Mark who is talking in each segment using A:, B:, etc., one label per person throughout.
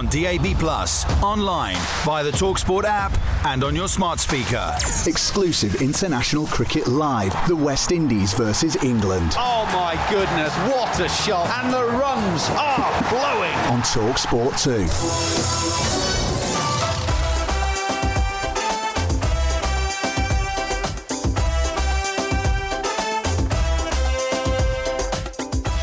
A: On DAB Plus, online, via the Talksport app, and on your smart speaker.
B: Exclusive international cricket live. The West Indies versus England.
C: Oh my goodness, what a shot! And the runs are flowing.
B: On Talksport 2.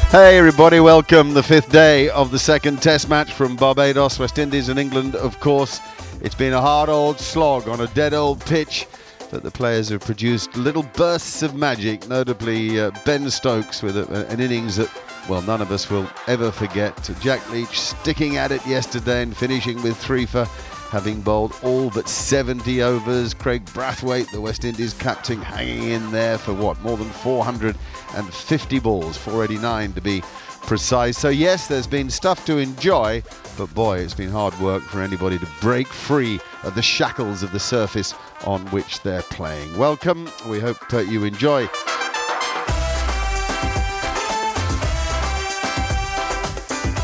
D: Hey everybody, welcome. The fifth day of the second test match from Barbados, West Indies and England, of course. It's been a hard old slog on a dead old pitch, but the players have produced little bursts of magic, notably uh, Ben Stokes with a, an innings that, well, none of us will ever forget. Jack Leach sticking at it yesterday and finishing with three for having bowled all but 70 overs. Kraigg Brathwaite, the West Indies captain, hanging in there for what, more than 450 balls, 489 to be precise. So, yes, there's been stuff to enjoy, but boy, it's been hard work for anybody to break free of the shackles of the surface on which they're playing. Welcome. We hope you enjoy.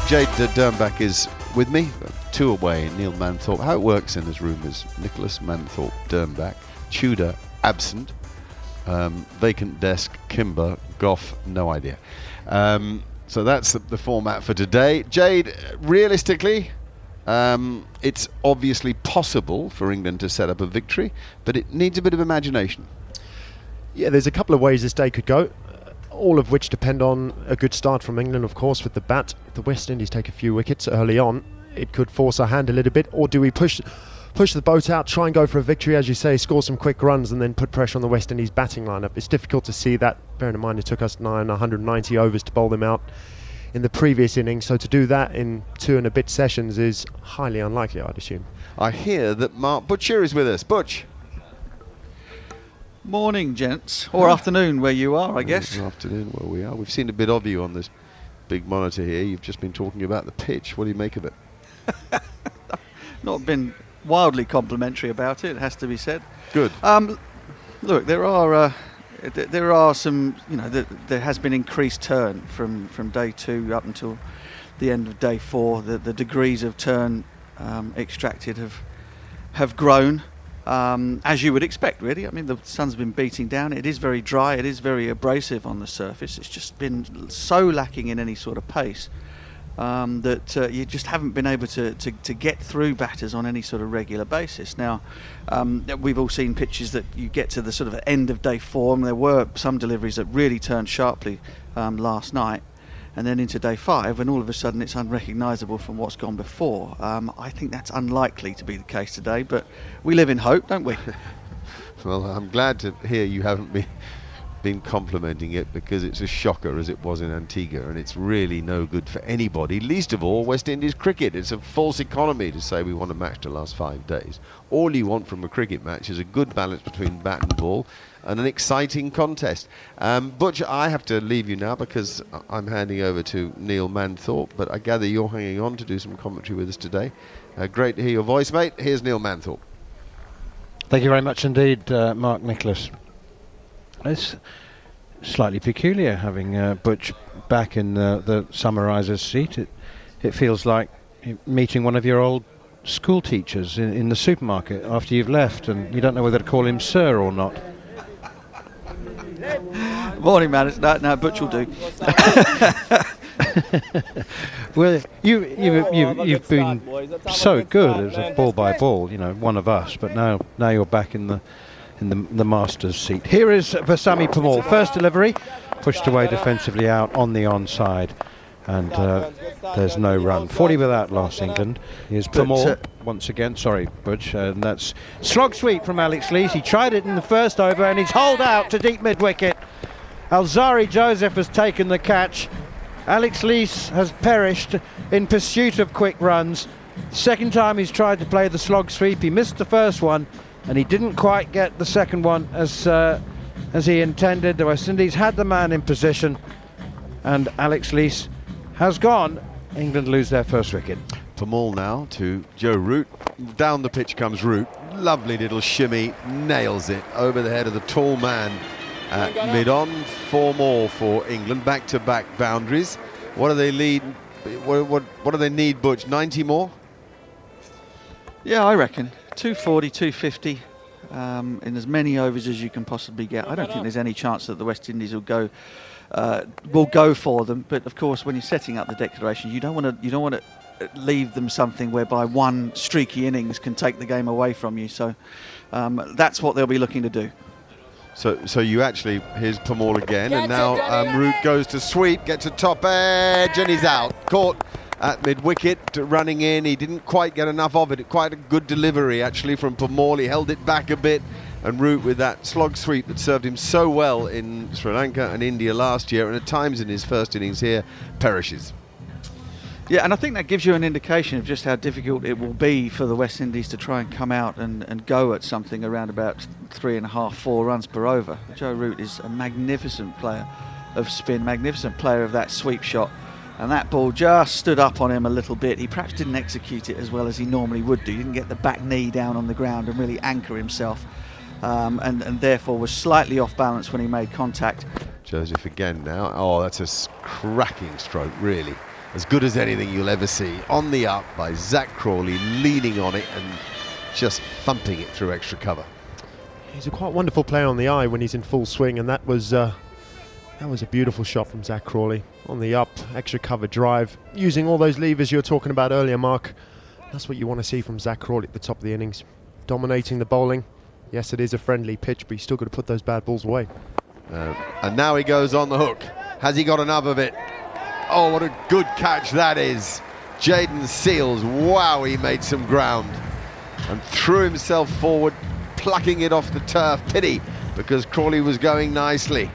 D: Jade Dernbach is with me, two away, Neil Manthorpe. How it works in this room is Nicholas Manthorpe, Dernbach, Tudor absent, um, vacant desk, Kimber, Gough, no idea. Um, so that's the, the, format for today. Jade, realistically, um, it's obviously possible for England to set up a victory, but it needs a bit of imagination.
E: Yeah, there's a couple of ways this day could go all of which depend on a good start from England, of course, with the bat. The West Indies take a few wickets early on. It could force our hand a little bit, or do we push push the boat out, try and go for a victory, as you say, score some quick runs, and then put pressure on the West Indies batting lineup? It's difficult to see that, bearing in mind it took us nine 190 overs to bowl them out in the previous innings. So to do that in two and a bit sessions is highly unlikely, I'd assume.
D: I hear that Mark Butcher is with us. Butch.
F: Morning, gents, or afternoon where you are, I guess.
D: Afternoon where we are. We've seen a bit of you on this big monitor here. You've just been talking about the pitch. What do you make of it?
F: Not been wildly complimentary about it, it has to be said.
D: Good.
F: Um, look, there are uh, th- there are some, you know, th- there has been increased turn from, from day two up until the end of day four. The, the degrees of turn um, extracted have have grown um, as you would expect, really. I mean, the sun's been beating down. It is very dry. It is very abrasive on the surface. It's just been so lacking in any sort of pace um, that uh, you just haven't been able to, to, to, get through batters on any sort of regular basis. Now, um, we've all seen pitches that you get to the sort of end of day four, and there were some deliveries that really turned sharply um, last night and then into day five, and all of a sudden it's unrecognisable from what's gone before. Um, I think that's unlikely to be the case today, but we live in hope, don't we?
D: well, I'm glad to hear you haven't been been complimenting it because it's a shocker as it was in Antigua and it's really no good for anybody, least of all West Indies cricket. It's a false economy to say we want a match to last five days. All you want from a cricket match is a good balance between bat and ball and an exciting contest. Um, Butch, I have to leave you now because I'm handing over to Neil Manthorpe, but I gather you're hanging on to do some commentary with us today. Uh, great to hear your voice, mate. Here's Neil Manthorpe.
G: Thank you very much indeed, uh, Mark Nicholas. It's slightly peculiar having uh, Butch back in the, the summariser's seat. It, it feels like meeting one of your old school teachers in, in the supermarket after you've left and you don't know whether to call him sir or not.
F: Morning, man. It's, no, no, Butch will do.
G: well, you, you, you, you've been so good as a ball by ball, you know, one of us, but now, now you're back in the in the, the master's seat. Here is Veerasammy Permaul. First delivery, pushed away defensively out on the onside. And uh, there's no run. 40 without loss, England. Here's Permaul uh, once again. Sorry, Butch. Uh, and that's slog sweep from Alex Lees. He tried it in the first over and he's holed out to deep mid wicket. Alzarri Joseph has taken the catch. Alex Lees has perished in pursuit of quick runs. Second time he's tried to play the slog sweep. He missed the first one and he didn't quite get the second one as uh, as he intended. The West Indies had the man in position, and Alex Lees has gone. England lose their first wicket.
D: Permaul now to Joe Root. Down the pitch comes Root. Lovely little shimmy, nails it over the head of the tall man at mid on. Four more for England, back to back boundaries. What do they lead? What, what, what do they need, Butch? 90 more?
F: Yeah, I reckon. 240, 250 um, in as many overs as you can possibly get. I don't think there's any chance that the West Indies will go uh, will go for them. But of course, when you're setting up the declaration, you don't want to you don't want to leave them something whereby one streaky innings can take the game away from you. So um, that's what they'll be looking to do.
D: So, so you actually here's Permaul again, and now um, Root goes to sweep, gets a top edge, and he's out. Caught at mid wicket, running in. He didn't quite get enough of it. Quite a good delivery actually from Permaul. He held it back a bit. And Root with that slog sweep that served him so well in Sri Lanka and India last year, and at times in his first innings here, perishes.
F: Yeah, and I think that gives you an indication of just how difficult it will be for the West Indies to try and come out and, and go at something around about three and a half, four runs per over. Joe Root is a magnificent player of spin, magnificent player of that sweep shot and that ball just stood up on him a little bit. He perhaps didn't execute it as well as he normally would do. He didn't get the back knee down on the ground and really anchor himself, um, and, and therefore was slightly off balance when he made contact.
D: Joseph again now. Oh, that's a cracking stroke, really. As good as anything you'll ever see. On the up by Zak Crawley, leaning on it and just thumping it through extra cover.
E: He's a quite wonderful player on the eye when he's in full swing, and that was uh, that was a beautiful shot from Zak Crawley on the up, extra cover drive, using all those levers you were talking about earlier, Mark. That's what you want to see from Zak Crawley at the top of the innings. Dominating the bowling. Yes, it is a friendly pitch, but he's still got to put those bad balls away.
D: Uh, and now he goes on the hook. Has he got enough of it? Oh, what a good catch that is. Jayden Seales, wow, he made some ground and threw himself forward, plucking it off the turf. Pity, because Crawley was going nicely.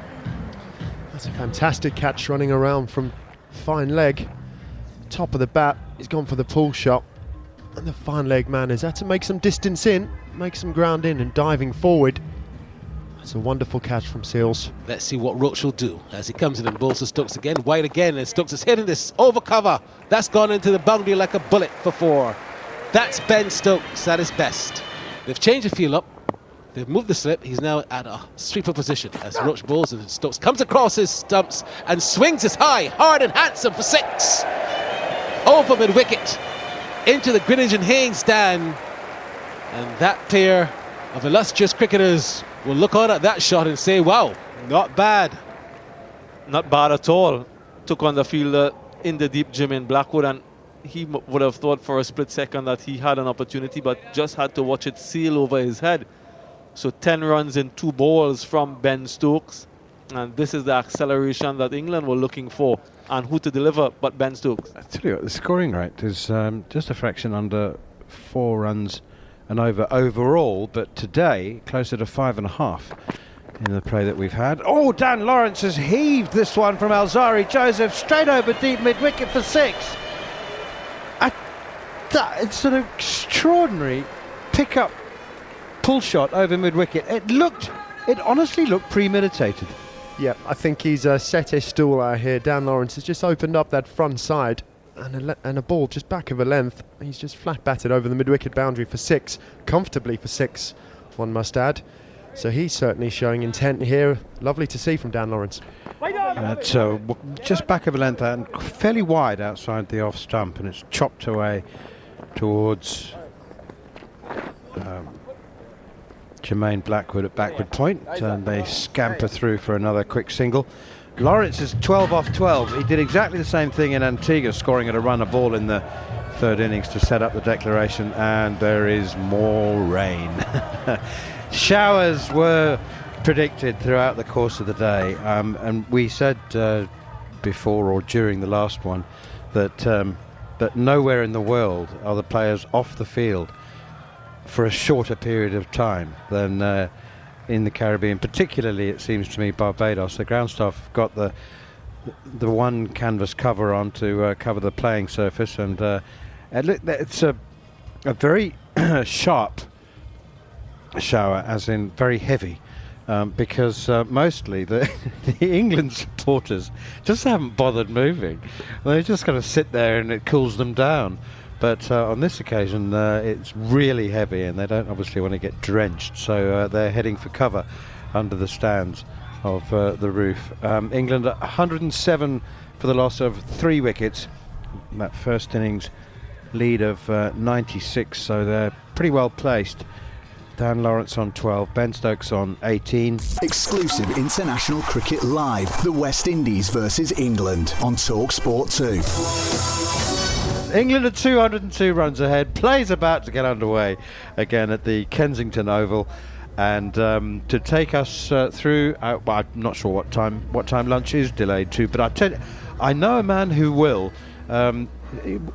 E: That's a fantastic catch running around from fine leg. Top of the bat, he's gone for the pull shot. And the fine leg man has had to make some distance in, make some ground in, and diving forward. That's a wonderful catch from Seales.
H: Let's see what Roach will do as he comes in and balls to Stokes again. Wide again, and Stokes is hitting this over cover. That's gone into the boundary like a bullet for four. That's Ben Stokes at his best. They've changed the field up. They've moved the slip. He's now at a sweeper position as Roach balls and Stokes comes across his stumps and swings his high, hard and handsome for six. Over mid wicket into the Greenidge and Haynes stand. And that pair of illustrious cricketers will look on at that shot and say, wow, not bad.
I: Not bad at all. Took on the fielder in the deep Jim in Blackwood and he would have thought for a split second that he had an opportunity, but just had to watch it sail over his head. So 10 runs in two balls from Ben Stokes. And this is the acceleration that England were looking for. And who to deliver but Ben Stokes.
G: I tell you what, the scoring rate is um, just a fraction under four runs and over overall, but today closer to five and a half in the play that we've had. Oh, Dan Lawrence has heaved this one from Alzarri Joseph straight over deep mid wicket for six. I, that, it's an extraordinary pick up pull shot over mid wicket. It looked, it honestly looked premeditated.
E: Yeah, I think he's uh, set his stool out here. Dan Lawrence has just opened up that front side and a, le- and a ball just back of a length. He's just flat batted over the mid wicket boundary for six, comfortably for six, one must add. So he's certainly showing intent here. Lovely to see from Dan Lawrence.
G: That's uh, w- just back of a length and fairly wide outside the off stump, and it's chopped away towards um, Jermaine Blackwood at backward point, and they scamper through for another quick single. Lawrence is 12 off 12. He did exactly the same thing in Antigua, scoring at a run a ball in the third innings to set up the declaration, and there is more rain. Showers were predicted throughout the course of the day, um, and we said uh, before or during the last one that um, that nowhere in the world are the players off the field for a shorter period of time than uh, in the Caribbean. Particularly, it seems to me, Barbados. The ground staff have got the the one canvas cover on to uh, cover the playing surface, and, uh, it's a a very sharp shower, as in very heavy. Um, because uh, mostly the, the England supporters just haven't bothered moving. They're just going to sit there and it cools them down. But uh, on this occasion, uh, it's really heavy and they don't obviously want to get drenched. So uh, they're heading for cover under the stands of uh, the roof. Um, England 107 for the loss of three wickets. That first innings lead of uh, 96, so they're pretty well placed. Dan Lawrence on 12, Ben Stokes on 18.
B: Exclusive international cricket live. The West Indies versus England on Talk Sport 2.
G: England are 202 runs ahead. Play's about to get underway again at the Kensington Oval. And um, to take us uh, through, uh, well, I'm not sure what time what time lunch is delayed to, but I tell you, I know a man who will. Um,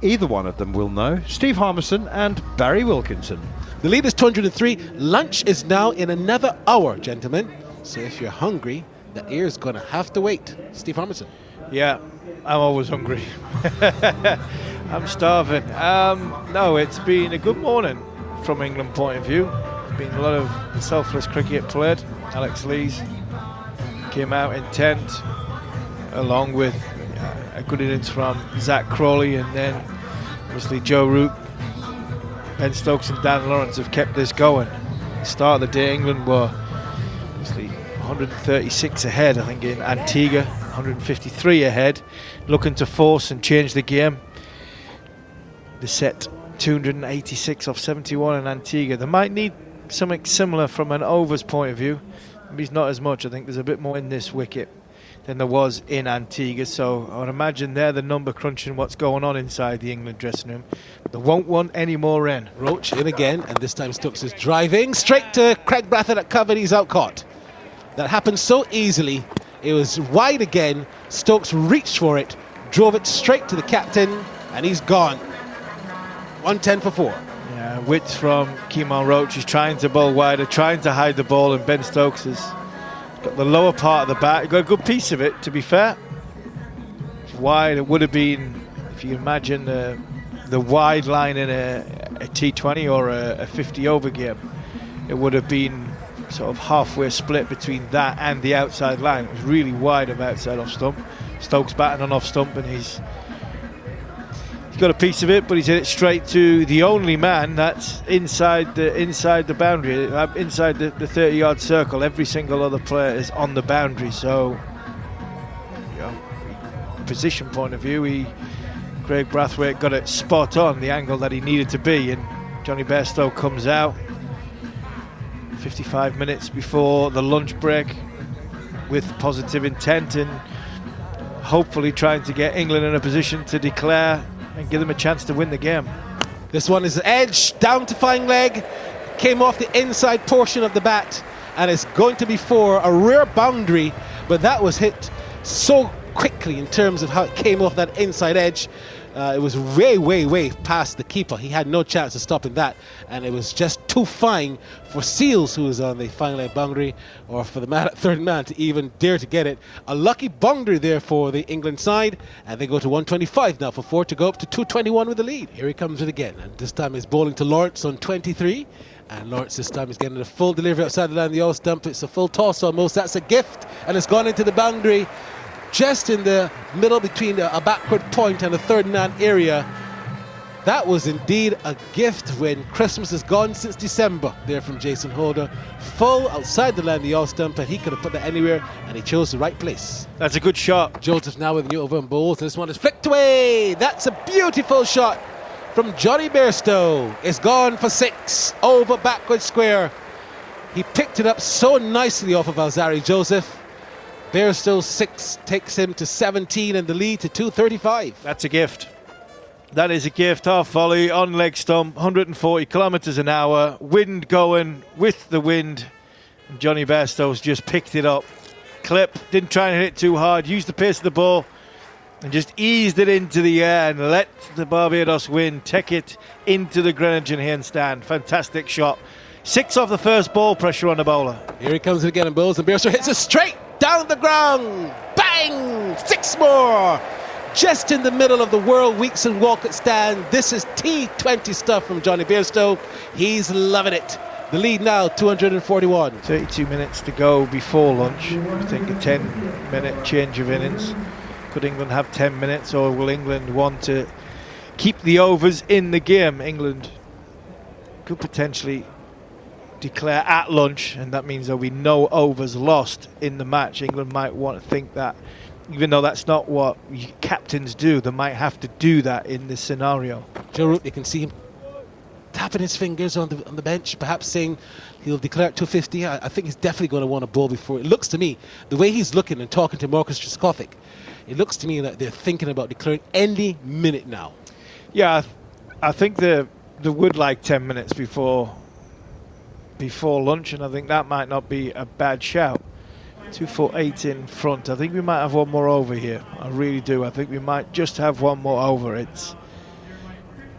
G: either one of them will know. Steve Harmison and Barry Wilkinson.
H: The lead is 203. Lunch is now in another hour, gentlemen. So if you're hungry, the ear's going to have to wait. Steve Harmison.
J: Yeah, I'm always hungry. I'm starving. Um, no, it's been a good morning from England point of view. There's been a lot of selfless cricket played. Alex Lees came out intent, along with a good innings from Zak Crawley, and then obviously Joe Root Ben Stokes and Dan Lawrence have kept this going. The start of the day, England were obviously 136 ahead, I think, in Antigua, 153 ahead, looking to force and change the game. Set 286 off 71 in Antigua. They might need something similar from an overs point of view. Maybe not as much. I think there's a bit more in this wicket than there was in Antigua. So I would imagine they're the number crunching what's going on inside the England dressing room. They won't want any more in.
H: Roach in again, and this time Stokes is driving straight to Kraigg Brathwaite at cover. He's out caught. That happened so easily. It was wide again. Stokes reached for it, drove it straight to the captain, and he's gone. 110 for four.
J: Yeah, width from Kemar Roach. He's trying to bowl wider, trying to hide the ball, and Ben Stokes has Got the lower part of the bat. He Got a good piece of it, to be fair. wide. It would have been, if you imagine the, the wide line in a a T20 or a, a 50 over game, it would have been sort of halfway split between that and the outside line. It was really wide of outside off stump. Stokes batting on off stump, and he's got a piece of it, but he's hit it straight to the only man that's inside the inside the boundary, uh, inside the, the 30 yard circle. Every single other player is on the boundary, so you know, position point of view, he Kraigg Brathwaite got it spot on the angle that he needed to be, and Johnny Bairstow comes out 55 minutes before the lunch break with positive intent and hopefully trying to get England in a position to declare and give them a chance to win the game.
H: This one is edge down to fine leg, came off the inside portion of the bat, and it's going to be for a rear boundary, but that was hit so quickly in terms of how it came off that inside edge. Uh, it was way, way, way past the keeper. He had no chance of stopping that, and it was just too fine for Seales, who was on the final leg boundary, or for the man third man to even dare to get it. A lucky boundary there for the England side, and they go to 125 now for four to go up to 221 with the lead. Here he comes it again, and this time he's bowling to Lawrence on 23. And Lawrence this time is getting a full delivery outside the line the all stump. It's a full toss almost. That's a gift, and it's gone into the boundary just in the middle between a backward point and a third man area. That was indeed a gift when Christmas is gone since December. There from Jason Holder. Full outside the line of the all stump, and he could have put that anywhere, and he chose the right place.
J: That's a good shot.
H: Joseph now with a new over on both. This one is flicked away. That's a beautiful shot from Johnny Bairstow. It's gone for six over backward square. He picked it up so nicely off of Alzarri Joseph Bairstow 6 takes him to 17 and the lead to 235.
J: That's a gift. That is a gift. Half volley on leg stump, 140 kilometres an hour. Wind going with the wind. And Johnny Bairstow's just picked it up. Clip, didn't try and hit it too hard, used the pace of the ball and just eased it into the air and let the Barbados wind take it into the Greenidge Haynes stand. Fantastic shot. Six off the first ball, pressure on the bowler.
H: Here he comes again and bowls, and Bairstow hits it straight down the ground. Bang! Six more! Just in the middle of the Worrell Weekes and Walcott stand. This is T20 stuff from Johnny Bairstow. He's loving it. The lead now, 241.
J: 32 minutes to go before lunch. I think a 10 minute change of innings. Could England have 10 minutes, or will England want to keep the overs in the game? England could potentially declare at lunch, and that means there'll be no overs lost in the match. England might want to think that, even though that's not what captains do, they might have to do that in this scenario.
H: Joe Root, you can see him tapping his fingers on the on the bench, perhaps saying he'll declare at 250. I, I think he's definitely going to want a ball before. It looks to me, the way he's looking and talking to Marcus Trescothick, it looks to me that they're thinking about declaring any minute now.
J: Yeah, I, th- I think they they would like 10 minutes before before lunch, and I think that might not be a bad shout. Two eight in front. I think we might have one more over here. I really do. I think we might just have one more over. It's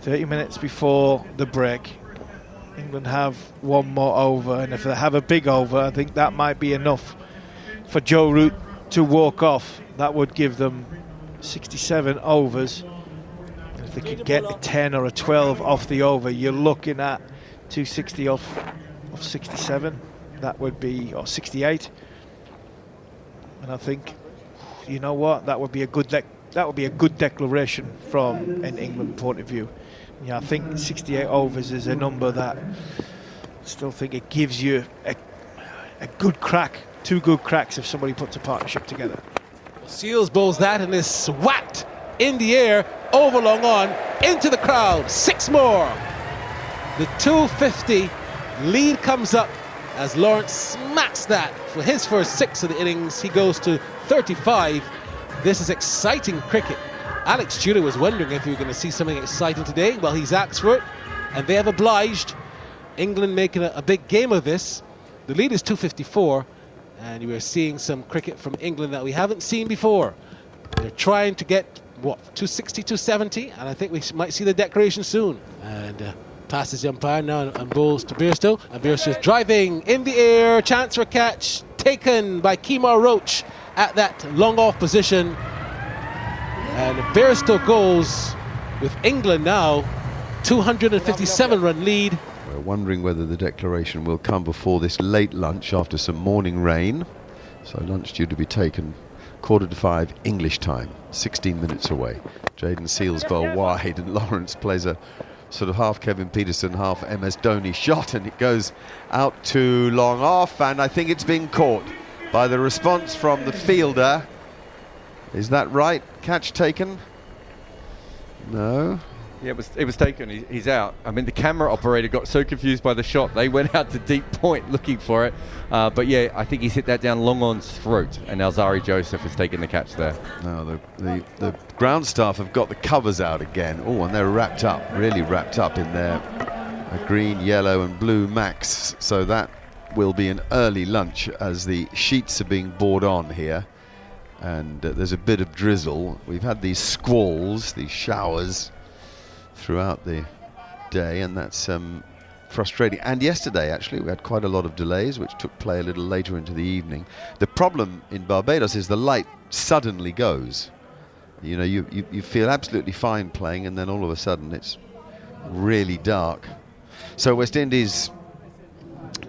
J: 30 minutes before the break. England have one more over, and if they have a big over, I think that might be enough for Joe Root to walk off. That would give them 67 overs. If they could get a 10 or a 12 off the over, you're looking at 260 off of 67. That would be or 68. And I think, you know what, that would be a good dec- that would be a good declaration from an England point of view. Yeah, I think 68 overs is a number that I still think it gives you a, a good crack, two good cracks if somebody puts a partnership together.
H: Seales bowls that and is swacked in the air, over long on, into the crowd. Six more. The 250 lead comes up as Lawrence smacks that for his first six of the innings. He goes to 35. This is exciting cricket. Alex Tudor was wondering if we were going to see something exciting today. Well, he's asked for it, and they have obliged. England making a, a big game of this. The lead is 254, and you are seeing some cricket from England that we haven't seen before. They're trying to get, what, 260, 270, and I think we might see the decoration soon. And uh, passes umpire now and, bowls to Bairstow. And Bairstow's driving in the air, chance for catch, taken by Kemar Roach at that long off position. And Bairstow goes with England now, 257 run lead.
D: We're wondering whether the declaration will come before this late lunch after some morning rain. So lunch due to be taken quarter to five English time, 16 minutes away. Jayden Seales bowl wide and Lawrence plays a sort of half Kevin Pietersen, half MS Dhoni shot, and it goes out too long off, and I think it's been caught by the response from the fielder. Is that right? Catch taken? No.
K: Yeah, it was it was taken. He, he's out. I mean, the camera operator got so confused by the shot, they went out to deep point looking for it. Uh, but yeah, I think he's hit that down long on's throat, and Alzarri Joseph has taken the catch there.
D: No, the, the the ground staff have got the covers out again. Oh, and they're wrapped up, really wrapped up in their uh, green, yellow, and blue max. So that will be an early lunch as the sheets are being bored on here. And uh, there's a bit of drizzle. We've had these squalls, these showers throughout the day, and that's um, frustrating. And yesterday, actually, we had quite a lot of delays, which took play a little later into the evening. The problem in Barbados is the light suddenly goes. You know, you, you, you feel absolutely fine playing, and then all of a sudden it's really dark. So West Indies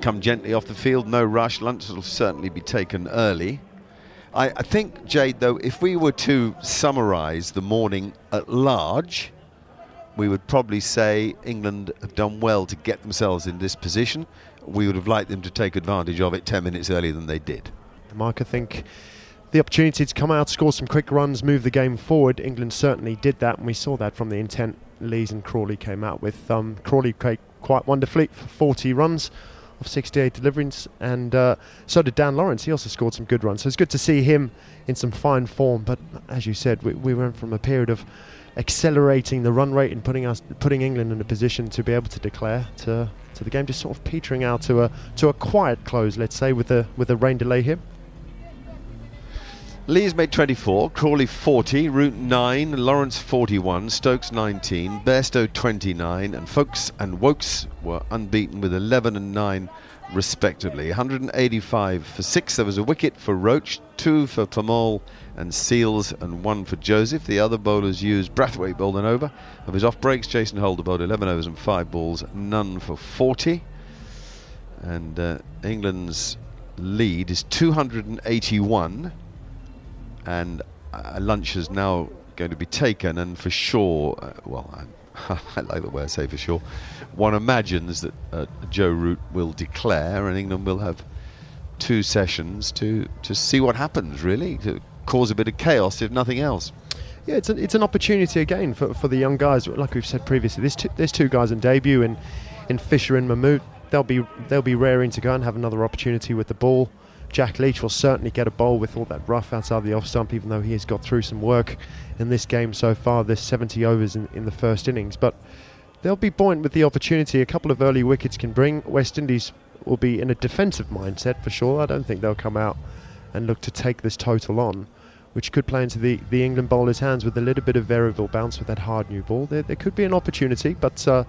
D: come gently off the field, no rush. Lunch will certainly be taken early. I, I think, Jade, though, if we were to summarise the morning at large, we would probably say England have done well to get themselves in this position. We would have liked them to take advantage of it 10 minutes earlier than they did.
E: Mark, I think the opportunity to come out, score some quick runs, move the game forward, England certainly did that, and we saw that from the intent Lees and Crawley came out with. Um, Crawley quite wonderfully for 40 runs of 68 deliveries, and uh, so did Dan Lawrence. He also scored some good runs. So it's good to see him in some fine form. But as you said, we, we went from a period of accelerating the run rate and putting us putting England in a position to be able to declare to to the game just sort of petering out to a to a quiet close, let's say, with a with a rain delay here.
D: Lees made 24, Crawley 40, Root 9, Lawrence 41, Stokes 19, Bairstow 29, and Foakes and Woakes were unbeaten with 11 and 9 respectively. 185 for 6. There was a wicket for Roach, 2 for Permaul and Seales, and 1 for Joseph. The other bowlers used Brathwaite bowled an over. Of his off breaks, Jason Holder bowled 11 overs and 5 balls, none for 40. And uh, England's lead is 281 and a lunch is now going to be taken, and for sure, uh, well, I, I, like the way I say for sure, one imagines that uh, Joe Root will declare, and England will have two sessions to to see what happens. Really, to cause a bit of chaos, if nothing else.
E: Yeah, it's an, it's an opportunity again for, for the young guys. Like we've said previously, there's two, there's two guys in debut in in Fisher and Mahmood. They'll be they'll be raring to go and have another opportunity with the ball. Jack Leach will certainly get a bowl with all that rough outside the off stump, even though he has got through some work in this game so far. There's 70 overs in, in the first innings, but they'll be buoyant with the opportunity. A couple of early wickets can bring. West Indies will be in a defensive mindset for sure. I don't think they'll come out and look to take this total on, which could play into the, the England bowlers' hands with a little bit of variable bounce with that hard new ball. There, there could be an opportunity, but uh,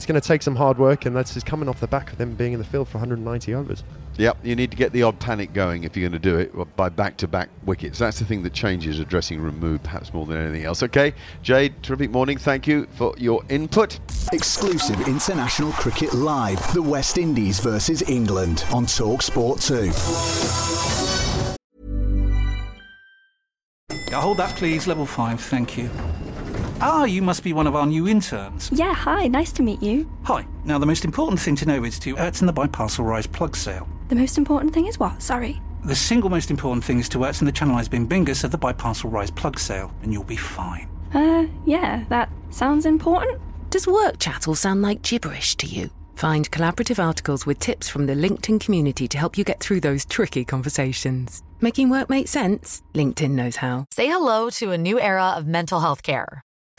E: it's going to take some hard work, and that's just coming off the back of them being in the field for 190 overs.
D: Yep, you need to get the odd panic going if you're going to do it by back-to-back wickets. That's the thing that changes a dressing room mood, perhaps more than anything else. Okay, Jade, terrific morning. Thank you for your input.
B: Exclusive international cricket live: the West Indies versus England on Talk Sport Two.
L: Yeah, hold that, please. Level five, thank you. Ah, you must be one of our new interns.
M: Yeah, hi, nice to meet you.
L: Hi. Now, the most important thing to know is to Ertzen the Biparcel Rise plug sale.
M: The most important thing is what? Sorry.
L: The single most important thing is to Ertzen the Channelized Bing Bingus of the Biparcel Rise plug sale, and you'll be fine.
M: Uh, yeah, that sounds important.
N: Does work chat all sound like gibberish to you? Find collaborative articles with tips from the LinkedIn community to help you get through those tricky conversations. Making work make sense? LinkedIn knows how.
O: Say hello to a new era of mental health care.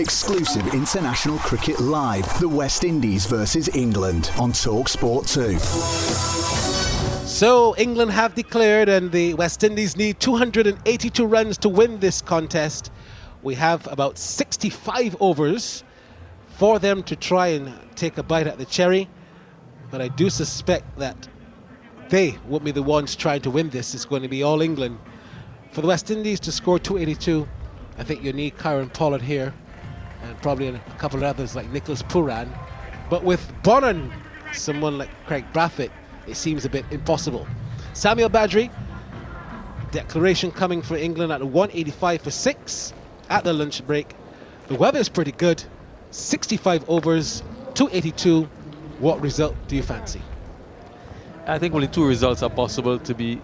B: Exclusive international cricket live: the West Indies versus England on Talk Sport Two.
H: So England have declared, and the West Indies need 282 runs to win this contest. We have about 65 overs for them to try and take a bite at the cherry, but I do suspect that they won't be the ones trying to win this. It's going to be all England. For the West Indies to score 282, I think you need Kieron Pollard here, and probably a couple of others like Nicholas Pooran. But with Bonner, someone like Kraigg Brathwaite, it seems a bit impossible. Samuel Badree, declaration coming for England at 185 for six at the lunch break. The weather is pretty good. 65 overs, 282. What result do you fancy?
I: I think only two results are possible to be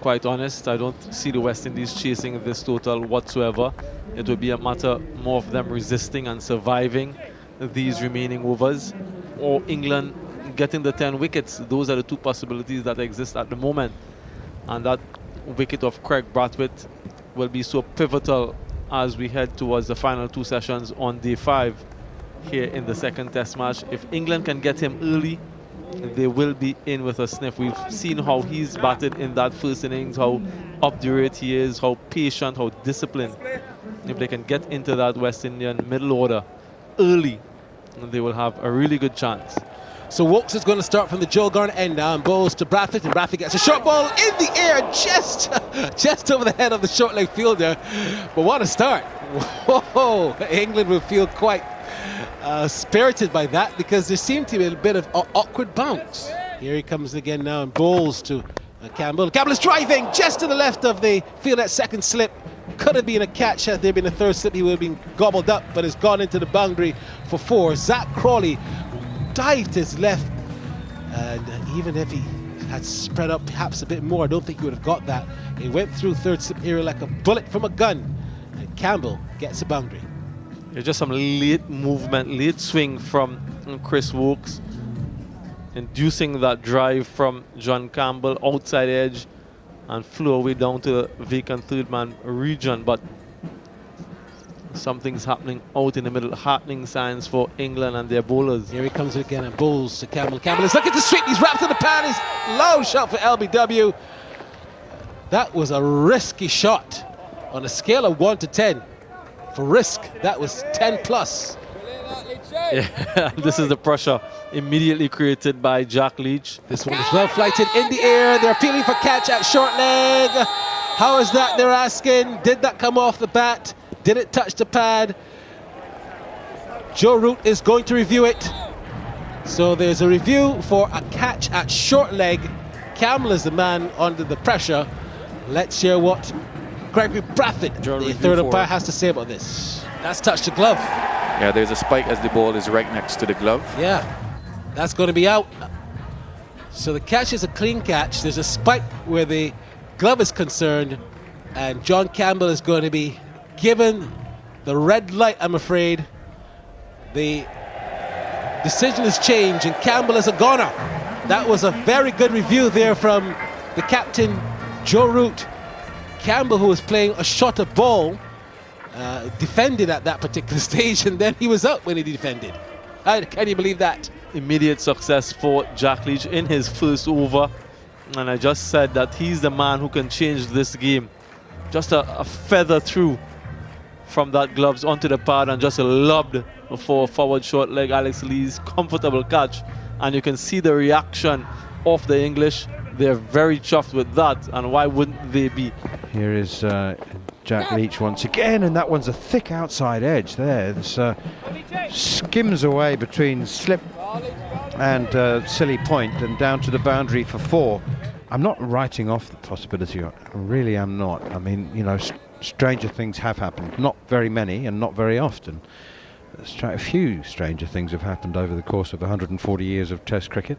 I: quite honest. I don't see the West Indies chasing this total whatsoever. It would be a matter more of them resisting and surviving these remaining overs, or England getting the 10 wickets. Those are the two possibilities that exist at the moment. And that wicket of Kraigg Brathwaite will be so pivotal as we head towards the final two sessions on day five here in the second test match. If England can get him early, they will be in with a sniff. We've seen how he's batted in that first innings, how up the rate he is, how patient, how disciplined. If they can get into that West Indian middle order early, they will have a really good chance.
H: So Woakes is going to start from the Joel Garner end now and bowls to Brathwaite, and Brathwaite gets a short ball in the air, just just over the head of the short leg fielder. But what a start! Whoa, England will feel quite uh, spirited by that because there seemed to be a bit of awkward bounce. Here he comes again now and bowls to uh, Campbell. Campbell is driving just to the left of the field at second slip. Could have been a catch had there been a third slip. He would have been gobbled up, but has gone into the boundary for four. Zak Crawley dived his left, and even if he had spread up perhaps a bit more, I don't think he would have got that. He went through third slip area like a bullet from a gun, and Campbell gets a boundary.
I: It's just some late movement, late swing from Chris Woakes, inducing that drive from John Campbell outside edge and flew away down to the vacant third man region. But something's happening out in the middle, heartening signs for England and their bowlers.
H: Here he comes again and bowls to Campbell. Campbell is looking to sweep. He's wrapped in the pad. He's low shot for LBW. That was a risky shot on a scale of 1 to 10. For risk, that was 10 plus.
I: Yeah, this is the pressure immediately created by Jack Leach.
H: This one is well flighted in the air. They're appealing for catch at short leg. How is that? They're asking. Did that come off the bat? Did it touch the pad? Joe Root is going to review it. So there's a review for a catch at short leg. Campbell is the man under the pressure. Let's hear what Gregory Brathwaite, the third umpire, has to say about this. That's touched the glove.
P: Yeah, there's a spike as the ball is right next to the glove.
H: Yeah, that's going to be out. So the catch is a clean catch. There's a spike where the glove is concerned, and John Campbell is going to be given the red light, I'm afraid. The decision has changed, and Campbell is a goner. That was a very good review there from the captain, Joe Root. Campbell, who was playing a shorter ball, uh, defended at that particular stage, and then he was up when he defended. How, can you believe that?
I: Immediate success for Jack Leach in his first over. And I just said that he's the man who can change this game. Just a, a feather through from that gloves onto the pad and just lobbed for forward short leg Alex Lees comfortable catch and you can see the reaction of the English they're very chuffed with that and why wouldn't they be
G: here is uh, Jack Leach once again and that one's a thick outside edge there This uh, skims away between slip and uh, silly point and down to the boundary for four I'm not writing off the possibility I really am not I mean you know stranger things have happened. Not very many and not very often. A few stranger things have happened over the course of 140 years of Test cricket.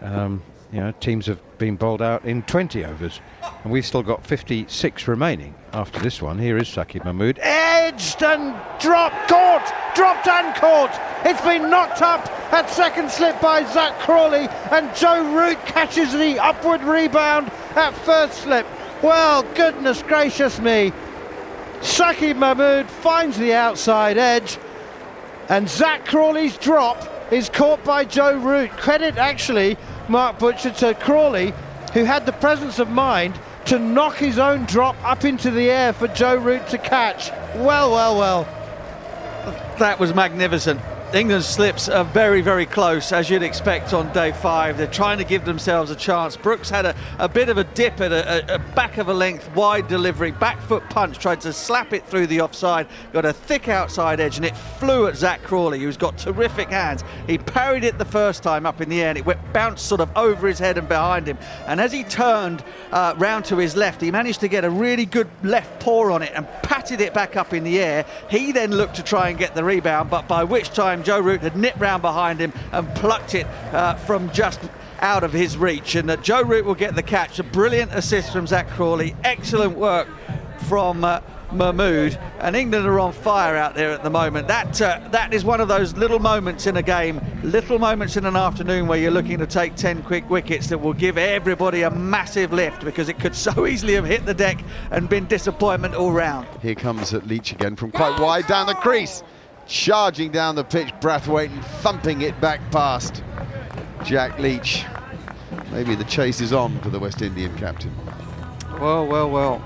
G: Um, you know, teams have been bowled out in 20 overs, and we've still got 56 remaining after this one. Here is Saqib Mahmood.
Q: Edged and dropped, caught, dropped and caught. It's been knocked up at second slip by Zak Crawley, and Joe Root catches the upward rebound at first slip. Well, goodness gracious me. Saqib Mahmood finds the outside edge, and Zak Crawley's drop is caught by Joe Root. Credit actually, Mark Butcher, to Crawley, who had the presence of mind to knock his own drop up into the air for Joe Root to catch. Well, well, well.
F: That was magnificent. England's slips are very, very close, as you'd expect on day five. They're trying to give themselves a chance. Brooks had a, a bit of a dip at a, a, back of a length, wide delivery, back foot punch, tried to slap it through the offside, got a thick outside edge, and it flew at Zak Crawley, who's got terrific hands. He parried it the first time up in the air, and it went, bounced sort of over his head and behind him. And as he turned uh, round to his left, he managed to get a really good left paw on it and patted it back up in the air. He then looked to try and get the rebound, but by which time Joe Root had nipped round behind him and plucked it uh, from just out of his reach, and that Joe Root will get the catch. A brilliant assist from Zak Crawley. Excellent work from uh, Mahmood, and England are on fire out there at the moment. That uh, that is one of those little moments in a game, little moments in an afternoon where you're looking to take 10 quick wickets that will give everybody a massive lift because it could so easily have hit the deck and been disappointment all round.
D: Here comes Leach again from quite wide down the crease. Charging down the pitch, Brathwaite and thumping it back past Jack Leach. Maybe the chase is on for the West Indian captain.
F: Well, well, well.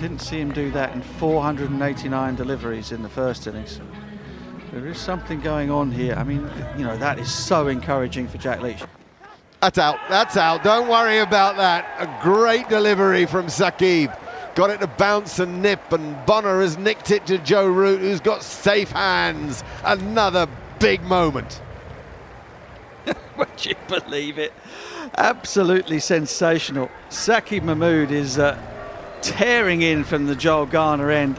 F: Didn't see him do that in 489 deliveries in the first innings. There is something going on here. I mean, you know, that is so encouraging for Jack Leach.
D: That's out. That's out. Don't worry about that. A great delivery from Saqib. Got it to bounce and nip, and Bonner has nicked it to Joe Root, who's got safe hands. Another big moment.
F: Would you believe it? Absolutely sensational. Saqib Mahmood is uh, tearing in from the Joel Garner end.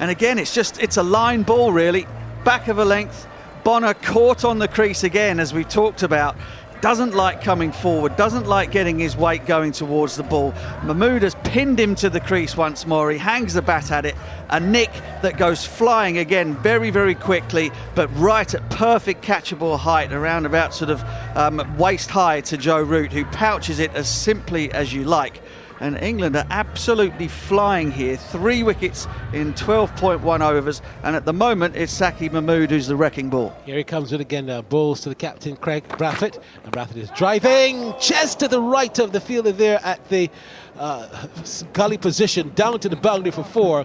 F: And again, it's just, it's a line ball really. Back of a length. Bonner caught on the crease again, as we talked about. Doesn't like coming forward, doesn't like getting his weight going towards the ball. Mahmood has pinned him to the crease once more. He hangs the bat at it. A nick that goes flying again very, very quickly, but right at perfect catchable height, around about sort of um, waist high to Joe Root, who pouches it as simply as you like and England are absolutely flying here. Three wickets in 12.1 overs, and at the moment it's Saqib Mahmood who's the wrecking ball.
H: Here he comes with again, uh, balls to the captain, Kraigg Brathwaite, and Brathwaite is driving just to the right of the fielder there at the uh, gully position, down to the boundary for four.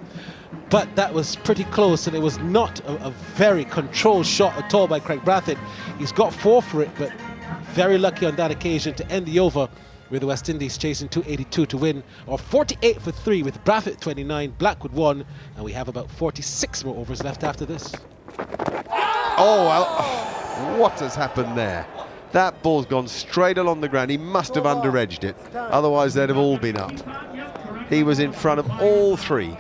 H: But that was pretty close, and it was not a, a very controlled shot at all by Kraigg Brathwaite. He's got four for it, but very lucky on that occasion to end the over with the West Indies chasing 282 to win, or 48 for 3 with Brathwaite 29, Blackwood 1, and we have about 46 more overs left after this.
D: Oh, well, oh, what has happened there? That ball's gone straight along the ground. He must have under edged it, otherwise, they'd have all been up. He was in front of all three.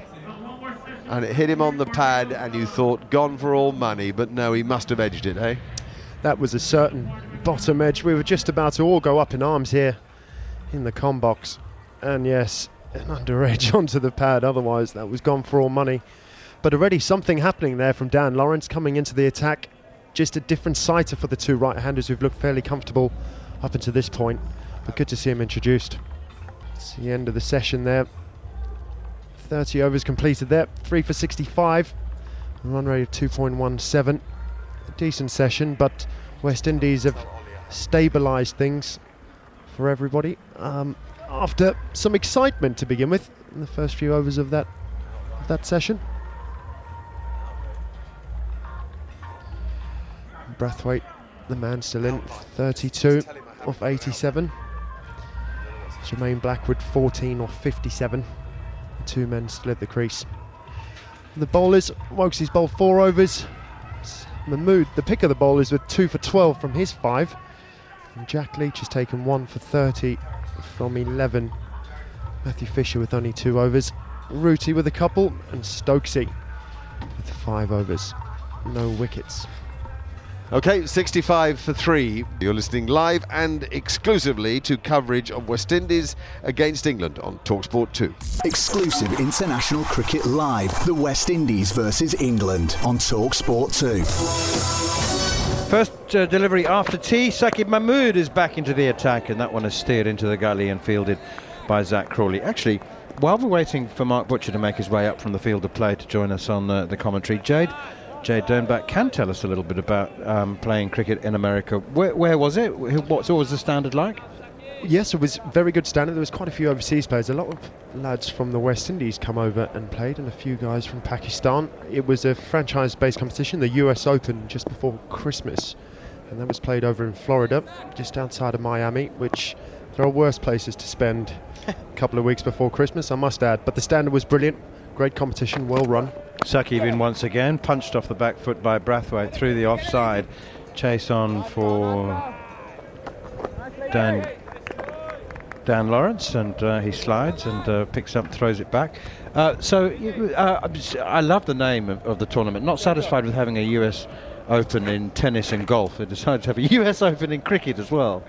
D: And it hit him on the pad, and you thought, gone for all money, but no, he must have edged it, eh?
E: That was a certain bottom edge. We were just about to all go up in arms here in the com box. And yes, an under edge onto the pad, otherwise, that was gone for all money. But already something happening there from Dan Lawrence coming into the attack. Just a different sighter for the two right handers who've looked fairly comfortable up until this point. But good to see him introduced. It's the end of the session there. 30 overs completed there, 3 for 65. Run rate of 2.17. A decent session, but West Indies have stabilised things for everybody. Um, after some excitement to begin with in the first few overs of that of that session. Brathwaite, the man still in, 32 off 87. Jermaine Blackwood, 14 off 57. The two men still at the crease. The bowlers, Woakes's bowled four overs. Mahmood, the pick of the bowlers, with two for 12 from his five. And Jack Leach has taken one for 30 from 11. Matthew Fisher with only two overs. Rooty with a couple. And Stokesy with five overs. No wickets.
D: Okay, 65 for three. You're listening live and exclusively to coverage of West Indies against England on Talksport 2.
B: Exclusive international cricket live. The West Indies versus England on Talksport 2.
J: First uh, delivery after tea. Saqib Mahmood is back into the attack, and that one is steered into the gully and fielded by Zak Crawley. Actually, while we're waiting for Mark Butcher to make his way up from the field of play to join us on uh, the commentary, Jade. Jade Dernbach can tell us a little bit about um, playing cricket in America. Where, where was it? What's always the standard like?
E: Yes, it was very good standard. There was quite a few overseas players. A lot of lads from the West Indies come over and played, and a few guys from Pakistan. It was a franchise-based competition, the U.S. Open, just before Christmas, and that was played over in Florida, just outside of Miami, which there are worse places to spend a couple of weeks before Christmas, I must add. But the standard was brilliant. Great competition, well run.
J: Saqib in once again, punched off the back foot by Brathwaite through the offside. Chase on for Dan Dan Lawrence, and uh, he slides and uh, picks up, throws it back. Uh, so uh, I love the name of, of, the tournament. Not satisfied with having a U.S. Open in tennis and golf, they decided to have a U.S. Open in cricket as well.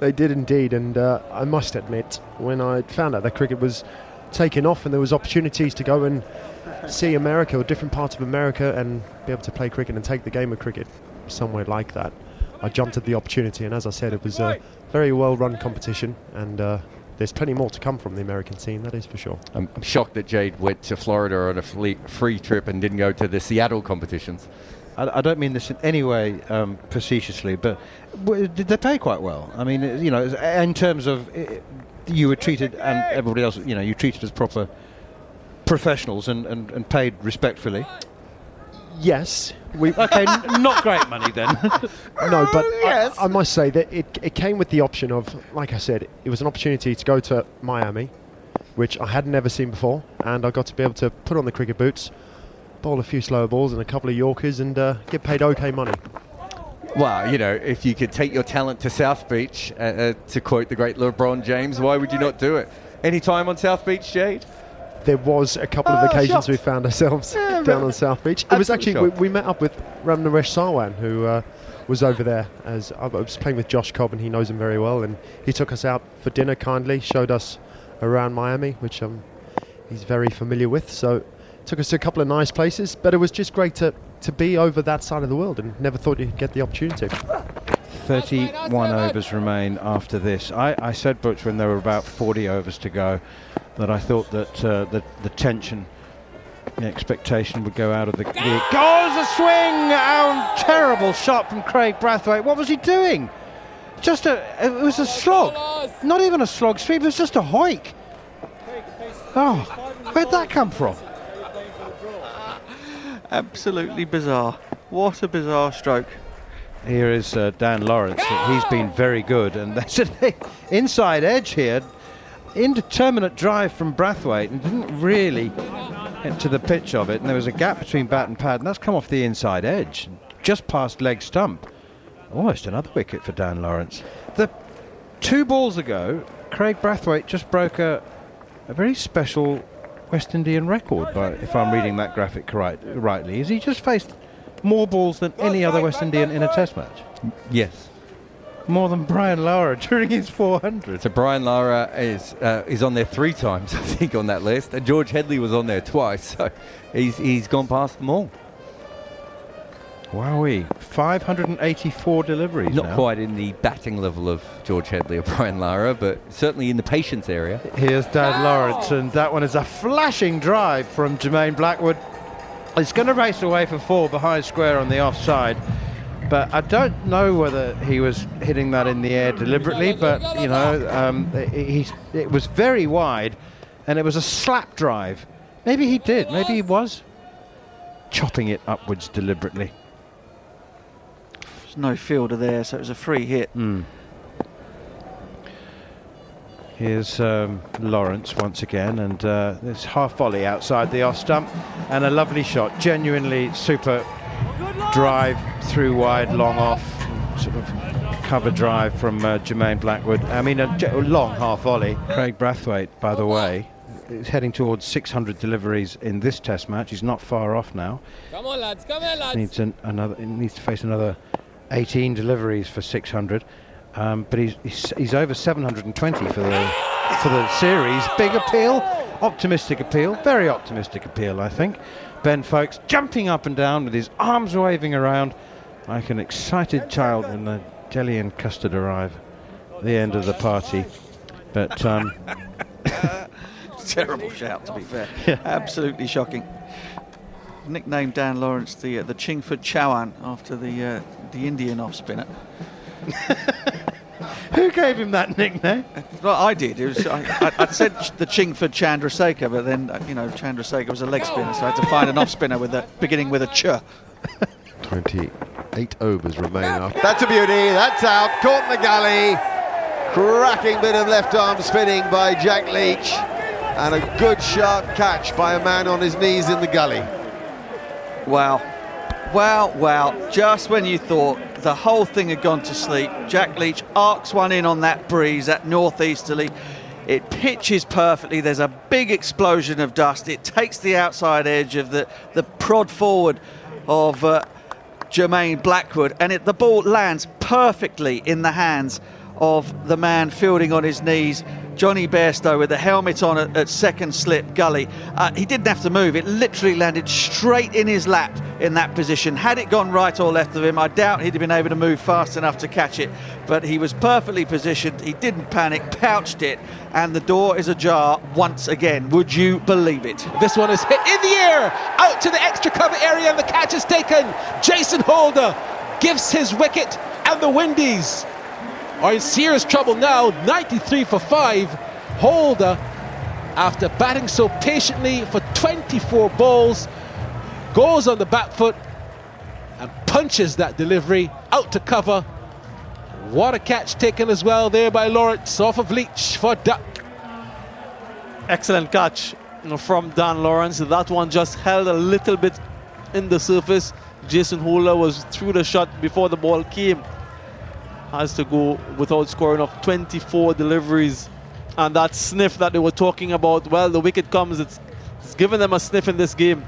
E: They did indeed, and uh, I must admit, when I found out that cricket was taking off and there was opportunities to go and see America or different parts of America and be able to play cricket and take the game of cricket somewhere like that, I jumped at the opportunity. And as I said, it was a very well-run competition, and uh, there's plenty more to come from the American team. That is for sure.
K: I'm, I'm shocked that Jade went to Florida on a fle- free trip and didn't go to the Seattle competitions.
G: I, I don't mean this in any way um, facetiously, but w- did they pay quite well? I mean, uh, you know, in terms of uh, you were treated and everybody else, you know, you treated as proper professionals and, and, and paid respectfully.
E: Yes,
G: we okay, n- not great money then.
E: no, but I, I must say that it, it came with the option of, like I said, it was an opportunity to go to Miami, which I had never seen before, and I got to be able to put on the cricket boots, bowl a few slower balls and a couple of Yorkers, and uh, get paid okay money.
K: Well, you know, if you could take your talent to South Beach, uh, uh, to quote the great LeBron James, why would you not do it? Any time on South Beach, Jade?
E: There was a couple of
K: Oh,
E: occasions
K: shocked.
E: we found ourselves
K: Yeah,
E: down on South Beach. It was actually we, we met up with Ramnaresh Sarwan, who uh, was over there as I was playing with Josh Cobb, and he knows him very well, and he took us out for dinner kindly, showed us around Miami, which um, he's very familiar with. So took us to a couple of nice places, but it was just great to to be over that side of the world, and never thought you'd get the opportunity.
G: 31 overs remain after this. I, I said, Butch, when there were about 40 overs to go, that I thought that uh, the, the tension, the expectation would go out of the. the
J: Goes a swing! Oh, terrible shot from Kraigg Brathwaite. What was he doing?
G: just a. It was a slog. Not even a slog sweep, it was just a hoik. Oh, where'd that come from?
F: Absolutely bizarre. What a bizarre stroke.
G: Here is uh, Dan Lawrence. He's been very good, and there's an inside edge here. Indeterminate drive from Brathwaite, and didn't really get to the pitch of it. And there was a gap between bat and pad, and that's come off the inside edge, just past leg stump. Almost another wicket for Dan Lawrence. The two balls ago, Kraigg Brathwaite just broke a, a very special West Indian record, by, if I'm reading that graphic right, rightly. Is he just faced more balls than any other West Indian in a Test match?
K: Yes.
G: More than Brian Lara during his 400.
K: So Brian Lara is uh, is on there three times, I think, on that list. And George Headley was on there twice, so he's he's gone past them all.
G: Wowee. 584 deliveries
K: Not
G: now.
K: quite in the batting level of George Headley or Brian Lara, but certainly in the patience area.
G: Here's Dan Lawrence, and that one is a flashing drive from Jermaine Blackwood. It's going to race away for four behind square on the offside. But I don't know whether he was hitting that in the air deliberately, but, you know, um, he, it was very wide, and it was a slap drive. Maybe he did. Maybe he was chopping it upwards deliberately.
F: There's no fielder there, so it was a free hit.
G: Hmm. Here's um, Lawrence once again, and uh, this half volley outside the off stump, and a lovely shot. Genuinely super drive through wide, long off, sort of cover drive from uh, Jermaine Blackwood. I mean, a, long half volley. Kraigg Brathwaite, by the way, is heading towards 600 deliveries in this Test match. He's not far off now.
R: Come on, lads. Come on, lads.
G: Needs an, another. Needs to face another 18 deliveries for 600. Um, but he's, he's he's over 720 for the for the series. Big appeal, optimistic appeal, very optimistic appeal, I think. Ben Foakes jumping up and down with his arms waving around like an excited child when the jelly and custard arrive the end of the party. But um,
F: Terrible shout, to be fair.
G: Yeah.
F: Absolutely shocking. Nicknamed Dan Lawrence the uh, the Chingford Chauhan after the uh, the Indian off spinner.
G: who gave him that nickname?
F: Well, I did. It was I, I, I'd said the Chingford Chandrasekhar, but then uh, you know Chandrasekhar was a leg spinner, so I had to find an off spinner with a beginning with a ch.
D: 28 overs remain after. That's a beauty. That's out. Caught in the gully. Cracking bit of left arm spinning by Jack Leach. And a good sharp catch by a man on his knees in the gully.
F: Wow. Wow, wow. Just when you thought the whole thing had gone to sleep, Jack Leach arcs one in on that breeze, that northeasterly. It pitches perfectly. There's a big explosion of dust. It takes the outside edge of the, the prod forward of uh, Jermaine Blackwood, and it, the ball lands perfectly in the hands of the man fielding on his knees. Jonny Bairstow with the helmet on at, at second slip gully. Uh, he didn't have to move, it literally landed straight in his lap in that position. Had it gone right or left of him, I doubt he'd have been able to move fast enough to catch it. But he was perfectly positioned, he didn't panic, pouched it, and the door is ajar once again. Would you believe it?
H: This one is hit in the air, out to the extra cover area, and the catch is taken. Jason Holder gives his wicket, and the Windies are in serious trouble now. 93 for 5. Holder, after batting so patiently for 24 balls, goes on the back foot and punches that delivery out to cover. What a catch taken as well there by Lawrence off of Leach for Duck.
I: Excellent catch from Dan Lawrence. That one just held a little bit in the surface. Jason Holder was through the shot before the ball came has to go without scoring of 24 deliveries. And that sniff that they were talking about, well, the wicket comes, it's, it's given them a sniff in this game.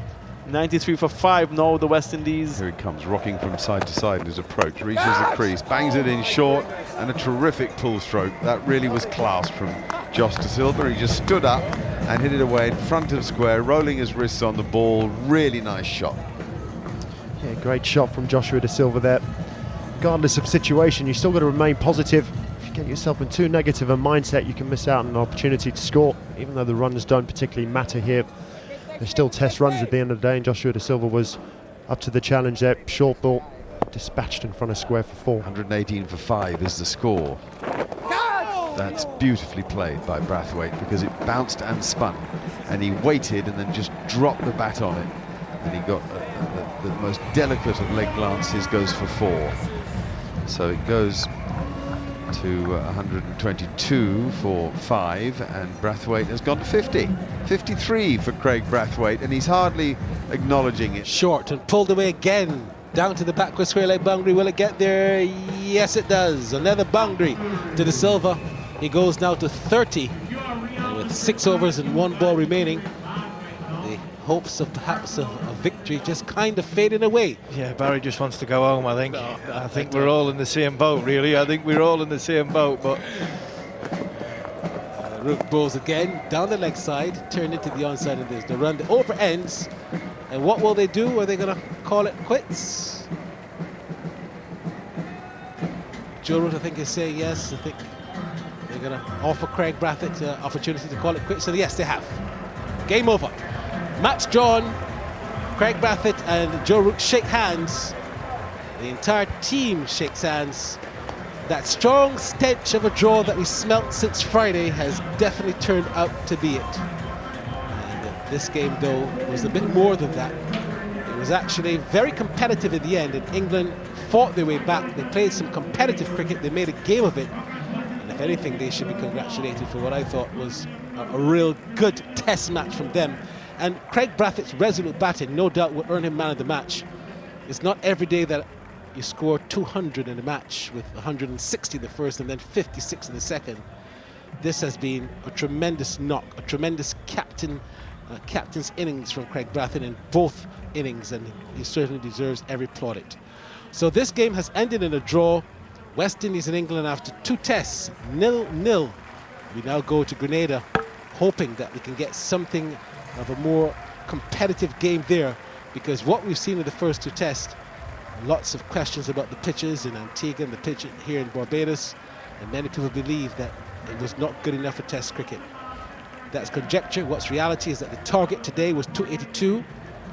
I: 93 for 5 now, the West Indies.
D: Here he comes, rocking from side to side in his approach. Reaches the crease, bangs it in short, and a terrific pull stroke. That really was class from Josh Da Silva. He just stood up and hit it away in front of square, rolling his wrists on the ball. Really nice shot.
E: Yeah, great shot from Joshua Da Silva there regardless of situation, you still got to remain positive. If you get yourself in too negative a mindset, you can miss out on an opportunity to score. Even though the runs don't particularly matter here, they're still test runs at the end of the day. And Joshua Da Silva was up to the challenge there. Short ball dispatched in front of square for four.
D: 118 for five is the score. That's beautifully played by Brathwaite because it bounced and spun, and he waited and then just dropped the bat on it, and he got the, the, the most delicate of leg glances goes for four. So it goes to uh, 122 for five, and Brathwaite has gone to 50. 53 for Kraigg Brathwaite, and he's hardly acknowledging it.
H: Short and pulled away again. Down to the back backward square leg boundary. Will it get there? Yes, it does. Another boundary to Da Silva. He goes now to 30. With six overs and one ball remaining, hopes of perhaps a, a, victory just kind of fading away.
J: Yeah, Barry just wants to go home, I think. No, I think we're all in the same boat, really. I think we're all in the same boat, but.
H: Uh, Rook balls again down the leg side, turned into the onside, and there's the run. The over ends. And what will they do? Are they going to call it quits? Joe Root, I think, is saying yes. I think they're going to offer Kraigg Brathwaite an opportunity to call it quits. So, yes, they have. Game over. Match John, Kraigg Brathwaite and Joe Root shake hands. The entire team shakes hands. That strong stench of a draw that we smelt since Friday has definitely turned out to be it. And this game, though, was a bit more than that. It was actually very competitive in the end, and England fought their way back. They played some competitive cricket. They made a game of it. And if anything, they should be congratulated for what I thought was a real good test match from them. And Kraigg Brathwaite's resolute batting, no doubt, will earn him man of the match. It's not every day that you score 200 in a match with 160 in the first and then 56 in the second. This has been a tremendous knock, a tremendous captain, uh, captain's innings from Kraigg Brathwaite in both innings, and he certainly deserves every plaudit. So this game has ended in a draw. West Indies and England after two tests, nil nil. We now go to Grenada, hoping that we can get something of a more competitive game there because what we've seen in the first two tests, lots of questions about the pitches in Antigua and the pitch here in Barbados, and many people believe that it was not good enough for test cricket. That's conjecture. What's reality is that the target today was 282,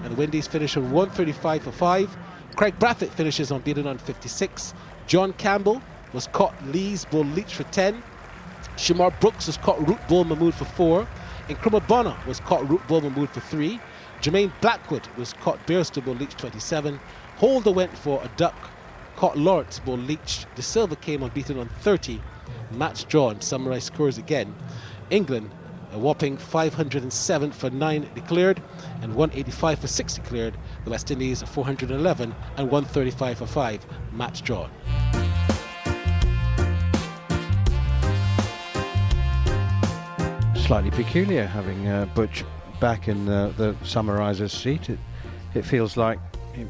H: and the Windies finished on 135 for 5. Kraigg Brathwaite finishes on beaten on 56. John Campbell was caught Lees ball Leach for 10. Shamarh Brooks was caught root ball Mahmood for 4. Nkrumah Bonner was caught root Mahmood for three. Jermaine Blackwood was caught Bairstow ball Leach 27. Holder went for a duck, caught Lawrence ball Leach. Da Silva came unbeaten on 30. Match drawn, Summarize scores again. England a whopping 507 for 9 declared and 185 for 6 declared. The West Indies 411 and 135 for 5. Match drawn.
G: Slightly peculiar having uh, Butch back in the, the summarizer's seat. It, it feels like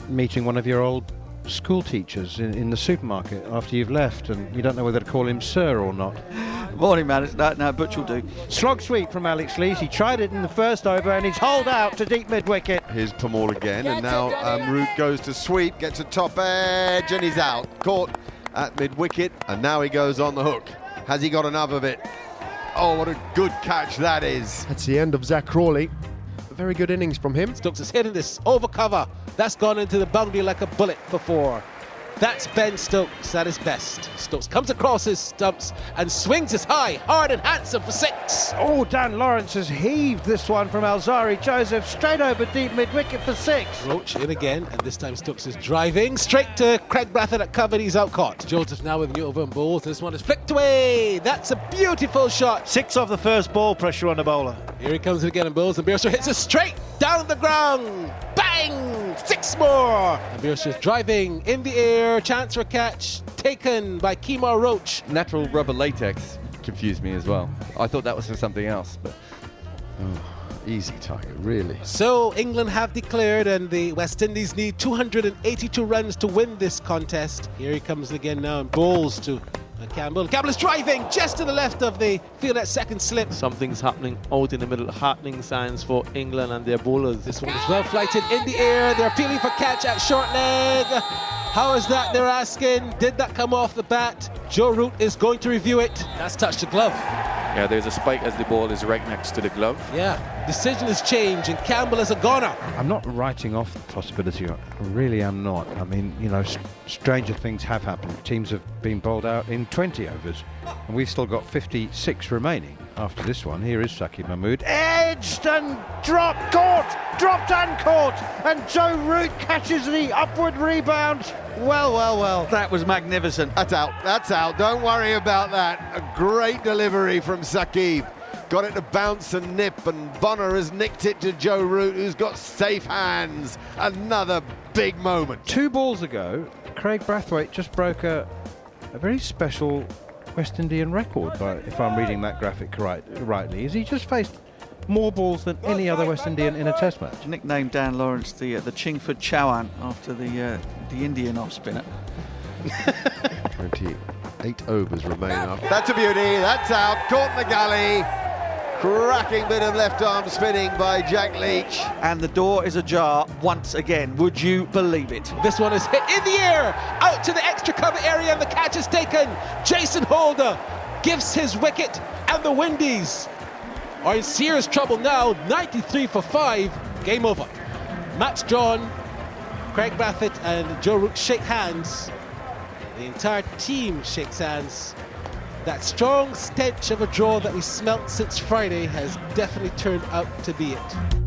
G: meeting one of your old school teachers in, in the supermarket after you've left and you don't know whether to call him sir or not.
F: Morning, man. It's, no, no, Butch will do.
Q: Slog sweep from Alex Lees. He tried it in the first over and he's holed out to deep mid wicket.
D: Here's Permaul again, and now um, Root goes to sweep, gets a top edge, and he's out. Caught at mid wicket, and now he goes on the hook. Has he got enough of it? Oh, what a good catch that is.
E: That's the end of Zak Crawley. A very good innings from him.
H: Stokes is hitting this over cover. That's gone into the boundary like a bullet for four. That's Ben Stokes at his best. Stokes comes across his stumps and swings his high, hard and handsome for six.
Q: Oh, Dan Lawrence has heaved this one from Alzarri Joseph straight over deep mid wicket for six.
H: Roach in again, and this time Stokes is driving straight to Kraigg Brathwaite at cover. He's out caught. Joseph now with new over and bowls. This one is flicked away. That's a beautiful shot.
J: Six off the first ball, pressure on the bowler.
H: Here he comes again and bowls, and Bairstow hits it straight down the ground. Bang! Six more. And Bairstow's driving in the air. Chance for catch taken by Kemar Roach.
K: Natural rubber latex confused me as well. I thought that was for something else, but.
D: Oh, easy target, really.
H: So England have declared, and the West Indies need 282 runs to win this contest. Here he comes again now and bowls to uh, Campbell. Campbell is driving just to the left of the field at second slip.
I: Something's happening out in the middle. Heartening signs for England and their bowlers.
H: This one is well flighted in the air. They're appealing for catch at short leg. How is that? They're asking. Did that come off the bat? Joe Root is going to review it. That's touched the glove.
P: Yeah, there's a spike as the ball is right next to the glove.
H: Yeah, decision has changed, and Campbell is a goner.
G: I'm not writing off the possibility. I really am not. I mean, you know, stranger things have happened. Teams have been bowled out in 20 overs, and we've still got 56 remaining after this one. Here is Saqib Mahmood.
Q: Edged and dropped, caught, dropped and caught, and Joe Root catches the upward rebound. Well, well, well.
F: That was magnificent.
D: That's out. That's out. Don't worry about that. A great delivery from Saqib. Got it to bounce and nip, and Bonner has nicked it to Joe Root, who's got safe hands. Another big moment.
G: Two balls ago, Kraigg Brathwaite just broke a, a very special West Indian record, by, if I'm reading that graphic right, rightly. Is he just faced more balls than any other West Indian in a Test match?
F: Nicknamed Dan Lawrence the uh, the Chingford Chauhan after the uh, the Indian off spinner.
D: 28 overs remain after. That's a beauty. That's out. Caught in the gully. Cracking bit of left arm spinning by Jack Leach.
F: And the door is ajar once again. Would you believe it?
H: This one is hit in the air, out to the extra cover area, and the catch is taken. Jason Holder gives his wicket, and the Windies are in serious trouble now. 93 for 5. Game over. Match drawn. Kraigg Brathwaite and Joe Root shake hands. The entire team shakes hands. That strong stench of a draw that we smelt since Friday has definitely turned out to be it.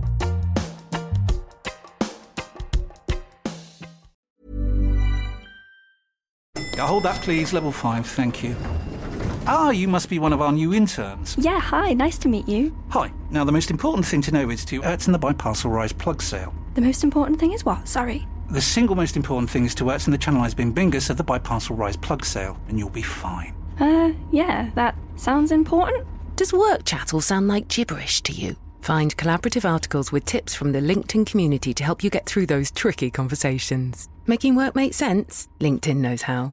L: Hold that, please. Level 5, thank you. Ah, you must be one of our new interns.
M: Yeah, hi, nice to meet you.
L: Hi. Now, the most important thing to know is to Ertzen the Biparcel Rise plug sale.
M: The most important thing is what? Sorry.
L: The single most important thing is to Ertzen the Channelized Bing Bingus of the Biparcel Rise plug sale, and you'll be fine.
M: Uh, yeah, that sounds important.
N: Does work chat all sound like gibberish to you? Find collaborative articles with tips from the LinkedIn community to help you get through those tricky conversations. Making work make sense? LinkedIn knows how.